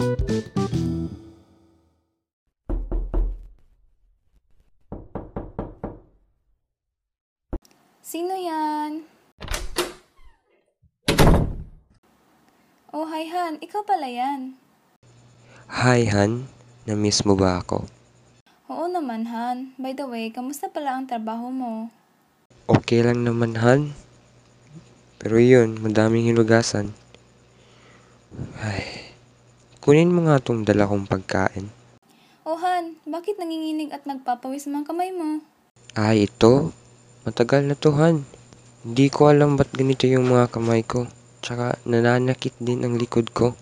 Sino yan? Oh, hi Han. Ikaw pala yan. Hi, Han. Na-miss mo ba ako? Oo naman, Han. By the way, kamusta pala ang trabaho mo? Okay lang naman, Han. Pero yun, madaming hinugasan. Ay, kunin mo nga tong dala kong pagkain. Oh, Han. Bakit nanginginig at nagpapawis ang kamay mo? Ay, ito. Matagal na to, Han. Hindi ko alam ba't ganito yung mga kamay ko. Tsaka nananakit din ang likod ko.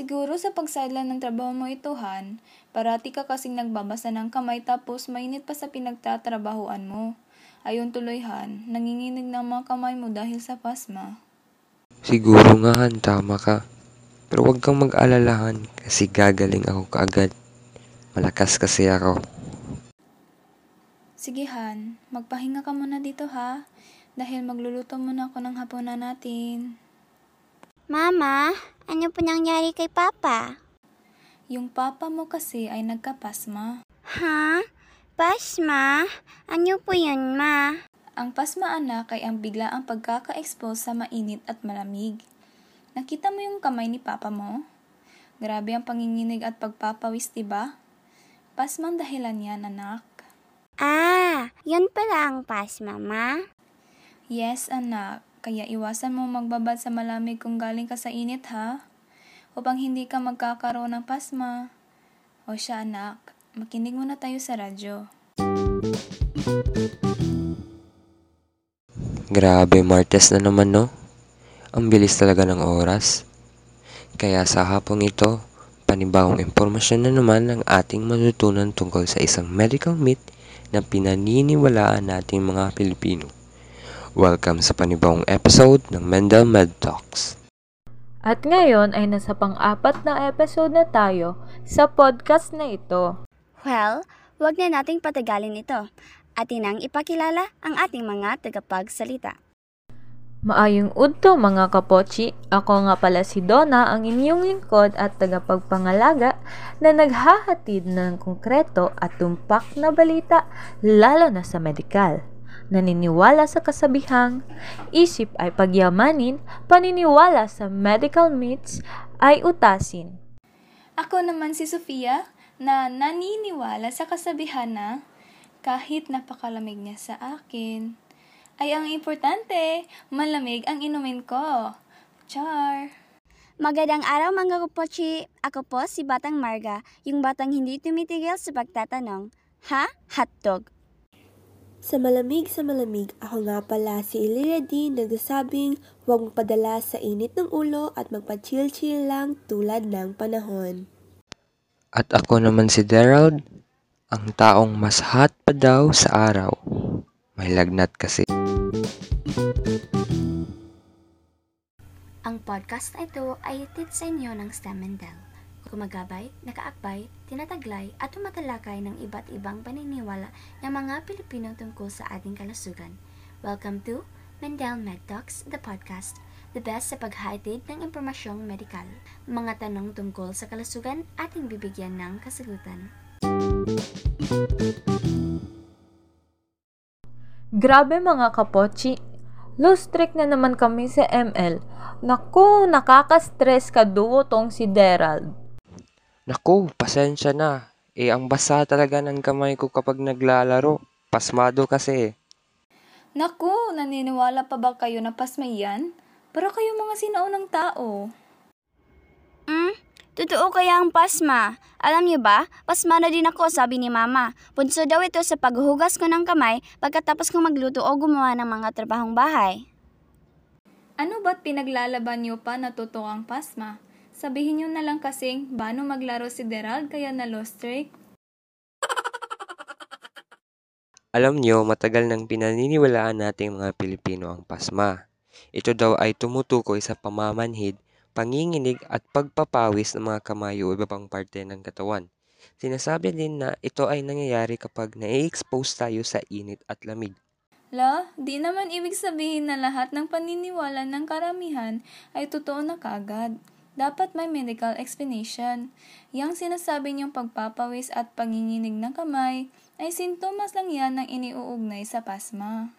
Siguro sa pagsideline ng trabaho mo ito, Han, parati ka kasing nagbabasa ng kamay tapos mainit pa sa pinagtatrabahuan mo. Ayon tuloy, Han, nanginginig na ang mga kamay mo dahil sa pasma. Siguro nga, Han, tama ka. Pero huwag kang mag-alalahan kasi gagaling ako kaagad. Malakas kasi ako. Sige, Han, magpahinga ka muna dito, ha? Dahil magluluto muna ako ng hapunan natin. Mama, ano po nangyari kay Papa? Yung papa mo kasi ay nagkapasma. Ha? Pasma? Ano po yun, ma? Ang pasma anak ay ang bigla ang pagkaka-expose sa mainit at malamig. Nakita mo yung kamay ni papa mo? Grabe ang panginginig at pagpapawis, diba? Pasma ang dahilan yan, anak. Ah, yun pala ang pasma, ma? Yes, anak. Kaya iwasan mo magbabad sa malamig kung galing ka sa init, ha? Upang hindi ka magkakaroon ng pasma. O siya, anak. Makinig muna tayo sa radyo. Grabe, Martes na naman, no? Ang bilis talaga ng oras. Kaya sa hapong ito, panibagong impormasyon na naman ang ating matutunan tungkol sa isang medical myth na pinaniniwalaan nating mga Pilipino. Welcome sa panibagong episode ng Mendel Med Talks. At ngayon ay nasa pang-apat na episode na tayo sa podcast na ito. Well, wag na nating patagalin ito. Atin ang ipakilala ang ating mga tagapagsalita. Maayong udto mga kapochi, ako nga pala si Donna, ang inyong lingkod at tagapagpangalaga na naghahatid ng konkreto at tumpak na balita lalo na sa medikal. Naniniwala sa kasabihang, isip ay pagyamanin, paniniwala sa medical myths ay utasin. Ako naman si Sofia na naniniwala sa kasabihan na kahit napakalamig niya sa akin, ay ang importante, malamig ang inumin ko. Char! Magandang araw mga kapochi! Ako po si Batang Marga, yung batang hindi tumitigil sa pagtatanong. Ha? Hotdog. Sa malamig sa malamig, ako nga pala si Ilira D nagsasabing huwag magpadala sa init ng ulo at magpa-chill-chill lang tulad ng panahon. At ako naman si Gerald, ang taong mas hot pa daw sa araw. May lagnat kasi. Podcast na ito ay itid sa inyo ng STEM Mendel. Gumagabay, nakaakbay, tinataglay at tumatalakay ng iba't ibang paniniwala ng mga Pilipino tungkol sa ating kalusugan. Welcome to Mendel Med Talks, the podcast, the best sa paghahatid ng impormasyong medikal. Mga tanong tungkol sa kalusugan ating bibigyan ng kasagutan. Grabe mga kapochi, low streak na naman kami sa ML. Naku, nakaka-stress ka duo tong si Gerald. Naku, pasensya na. Eh, ang basa talaga ng kamay ko kapag naglalaro. Pasmado kasi eh. Naku, naniniwala pa ba kayo na pasma yan? Para kayo mga sinaunang tao. Totoo kaya ang pasma? Alam niyo ba, pasma na din ako, sabi ni mama. Punso daw ito sa paghuhugas ko ng kamay pagkatapos kong magluto o gumawa ng mga trabahong bahay. Ano ba't pinaglalaban niyo pa na totoo ang pasma? Sabihin niyo na lang kasing, bano maglaro si Gerald kaya na lost streak? Alam nyo, matagal nang pinaniniwalaan nating mga Pilipino ang pasma. Ito daw ay tumutukoy sa pamamanhid, panginginig at pagpapawis ng mga kamay o iba pang parte ng katawan. Sinasabi din na ito ay nangyayari kapag na-expose tayo sa init at lamig. La, di naman ibig sabihin na lahat ng paniniwala ng karamihan ay totoo na kagad. dapat may medical explanation. Yang sinasabi niyong pagpapawis at panginginig ng kamay ay sintomas lang yan ng iniuugnay sa pasma.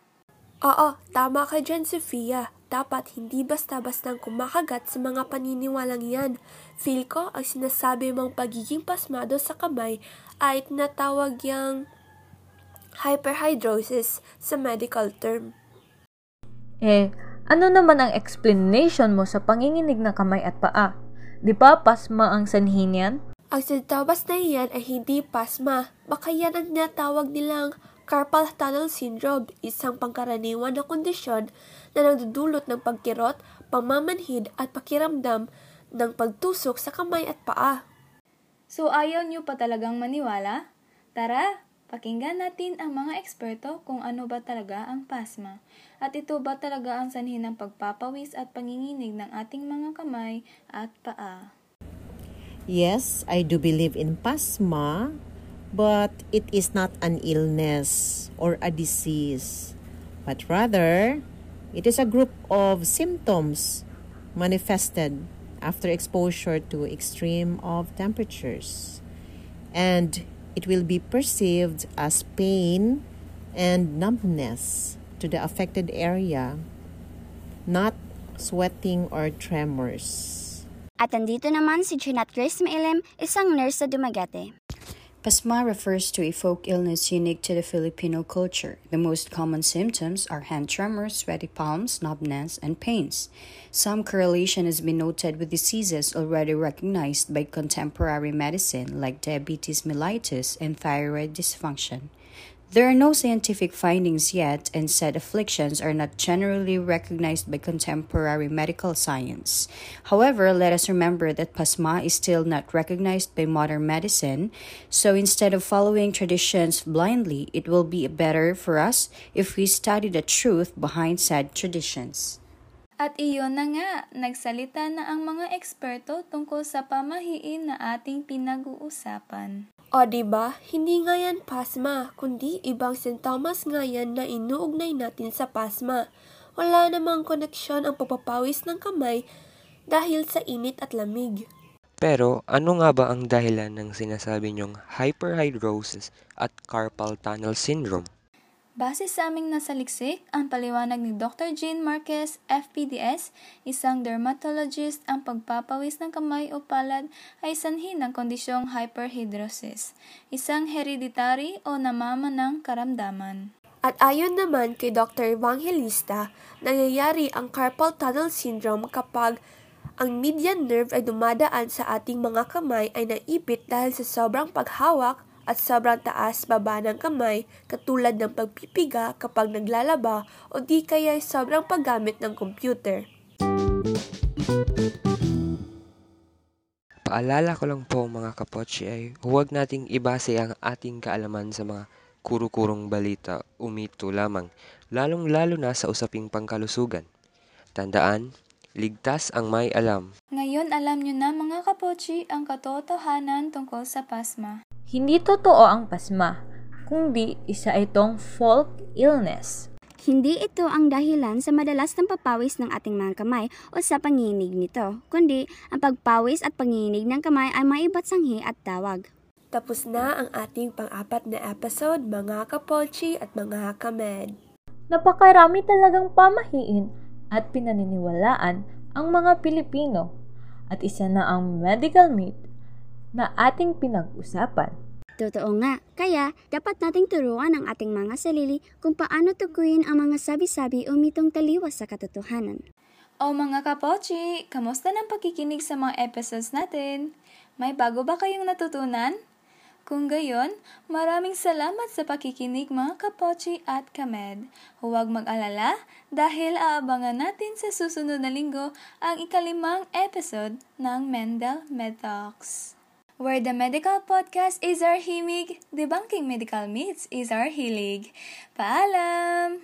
Oo, tama ka dyan, Sofia. Dapat hindi basta-bastang kumakagat sa mga paniniwalang yan. Feel ko ang sinasabi mong pagiging pasmado sa kamay ay tinatawag yung hyperhidrosis sa medical term. Eh, ano naman ang explanation mo sa panginginig ng kamay at paa? Di ba pasma ang sanhi niyan? Ang sintomas na iyan ay hindi pasma. Baka yan ang tinatawag nilang carpal tunnel syndrome, isang pangkaraniwan na kondisyon na nagdudulot ng pagkirot, pamamanhid at pakiramdam ng pagtusok sa kamay at paa. So ayaw niyo pa talagang maniwala? Tara, pakinggan natin ang mga eksperto kung ano ba talaga ang pasma. At ito ba talaga ang sanhi ng pagpapawis at panginginig ng ating mga kamay at paa. Yes, I do believe in pasma, but it is not an illness or a disease, but rather it is a group of symptoms manifested after exposure to extreme of temperatures. And it will be perceived as pain and numbness to the affected area, not sweating or tremors. At andito naman si Junat Grace Mailem, isang nurse sa Dumaguete. Pasma refers to a folk illness unique to the Filipino culture. The most common symptoms are hand tremors, sweaty palms, numbness, and pains. Some correlation has been noted with diseases already recognized by contemporary medicine like diabetes mellitus and thyroid dysfunction. There are no scientific findings yet, and said afflictions are not generally recognized by contemporary medical science. However, let us remember that pasma is still not recognized by modern medicine, so instead of following traditions blindly, it will be better for us if we study the truth behind said traditions. At iyon na nga, nagsalita na ang mga eksperto tungkol sa pamahiin na ating pinag-uusapan. O di ba? Hindi nga yan pasma, kundi ibang sintomas nga yan na inuugnay natin sa pasma. Wala namang koneksyon ang pagpapawis ng kamay dahil sa init at lamig. Pero ano nga ba ang dahilan ng sinasabi niyong hyperhidrosis at carpal tunnel syndrome? Base sa aming nasaliksik, ang paliwanag ni Dr. Jean Marquez, FPDS, isang dermatologist, ang pagpapawis ng kamay o palad ay sanhi ng kondisyong hyperhidrosis, isang hereditary o namamanang karamdaman. At ayon naman kay Dr. Evangelista, nangyayari ang carpal tunnel syndrome kapag ang median nerve ay dumadaan sa ating mga kamay ay naipit dahil sa sobrang paghawak at sobrang taas baba ng kamay katulad ng pagpipiga kapag naglalaba o di kaya sobrang paggamit ng computer. Paalala ko lang po mga kapotsi ay huwag nating ibase ang ating kaalaman sa mga kuro-kurong balita o mito lamang, lalong-lalo na sa usaping pangkalusugan. Tandaan, ligtas ang may alam. Ngayon alam nyo na mga kapochi ang katotohanan tungkol sa pasma. Hindi totoo ang pasma, kundi isa itong folk illness. Hindi ito ang dahilan sa madalas ng papawis ng ating mga kamay o sa panginig nito, kundi ang pagpawis at panginig ng kamay ay may iba't sanghi at tawag. Tapos na ang ating pang-apat na episode mga kapolchi at mga kamed. Napakarami talagang pamahiin at pinaniniwalaan ang mga Pilipino at isa na ang medical myth na ating pinag-usapan. Totoo nga, kaya dapat nating turuan ang ating mga sarili kung paano tukuyin ang mga sabi-sabi o mitong taliwas sa katotohanan. O mga kapochi, kamusta ng pakikinig sa mga episodes natin? May bago ba kayong natutunan? Kung gayon, maraming salamat sa pakikinig mga kapochi at kamed. Huwag mag-alala dahil aabangan natin sa susunod na linggo ang ikalimang episode ng Mendel Med Talks. Where the medical podcast is our himig, debunking medical myths is our hilig. Paalam!